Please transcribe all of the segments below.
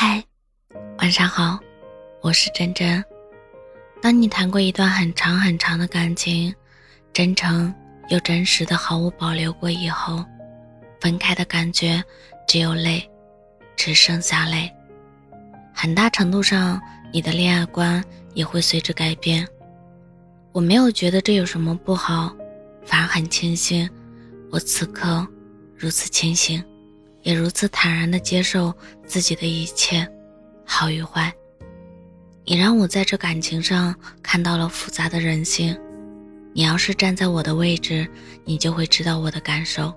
嗨，晚上好，我是真真。当你谈过一段很长很长的感情，真诚又真实的毫无保留过以后，分开的感觉只有累，只剩下累。很大程度上，你的恋爱观也会随之改变。我没有觉得这有什么不好，反而很庆幸，我此刻如此清醒。也如此坦然地接受自己的一切，好与坏。你让我在这感情上看到了复杂的人性。你要是站在我的位置，你就会知道我的感受。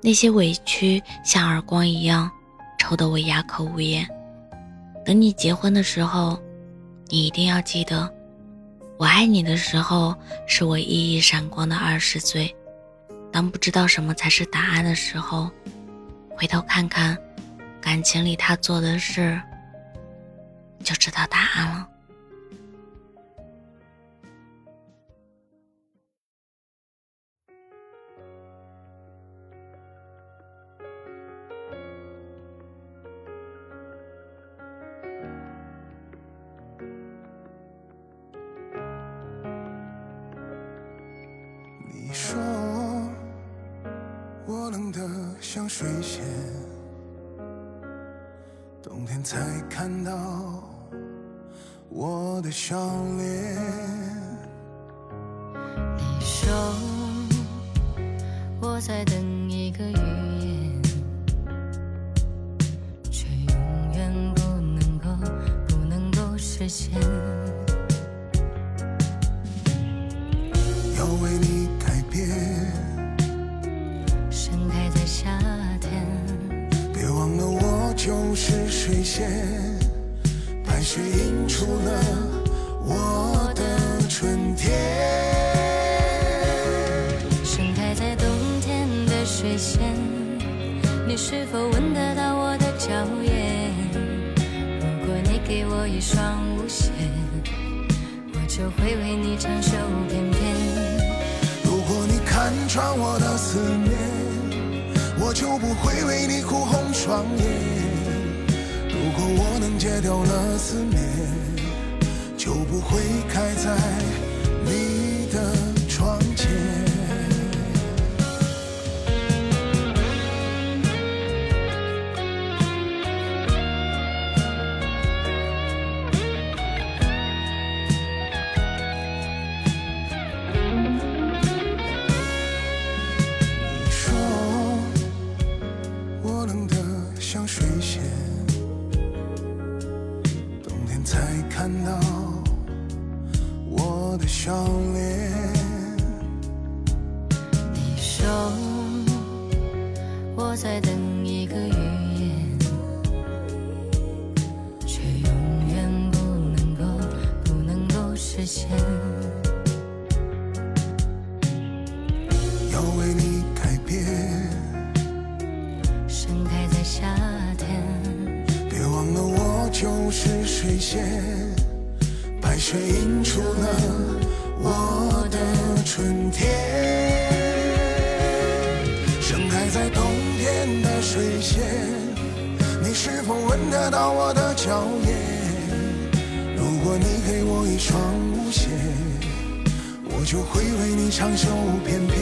那些委屈像耳光一样，抽得我哑口无言。等你结婚的时候，你一定要记得，我爱你的时候是我熠熠闪光的二十岁。当不知道什么才是答案的时候。回头看看，感情里他做的事，就知道答案了。我冷得像水仙，冬天才看到我的笑脸。你说我在等一个语言，却永远不能够不能够实现。水仙，白雪映出了我的春天。盛开在冬天的水仙，你是否闻得到我的娇艳？如果你给我一双舞鞋，我就会为你长袖翩翩。如果你看穿我的思念，我就不会为你哭红双眼。如果我能戒掉了思念，就不会开在才看到我的笑脸。你说我在等一个预言，却永远不能够不能够实现。就是水仙，白雪映出了我的春天。盛开在冬天的水仙，你是否闻得到我的娇艳？如果你给我一双舞鞋，我就会为你长袖翩翩。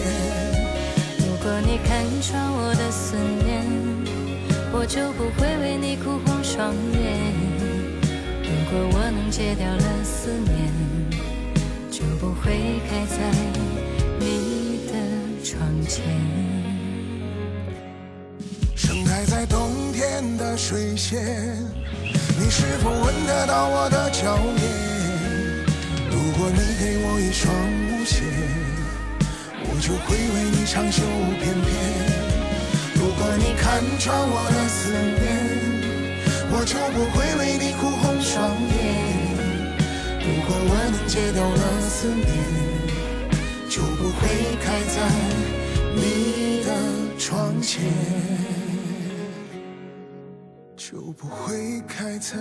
如果你看穿我的思念。我就不会为你哭红双眼。如果我能戒掉了思念，就不会开在你的窗前。盛开在冬天的水仙，你是否闻得到我的娇艳？如果你给我一双舞鞋，我就会为你长袖翩翩。如果你看穿我的思念，我就不会为你哭红双眼。如果我能戒掉了思念，就不会开在你的窗前，就不会开在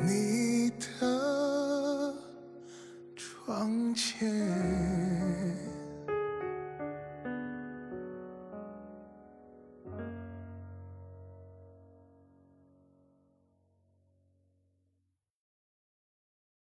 你的窗前。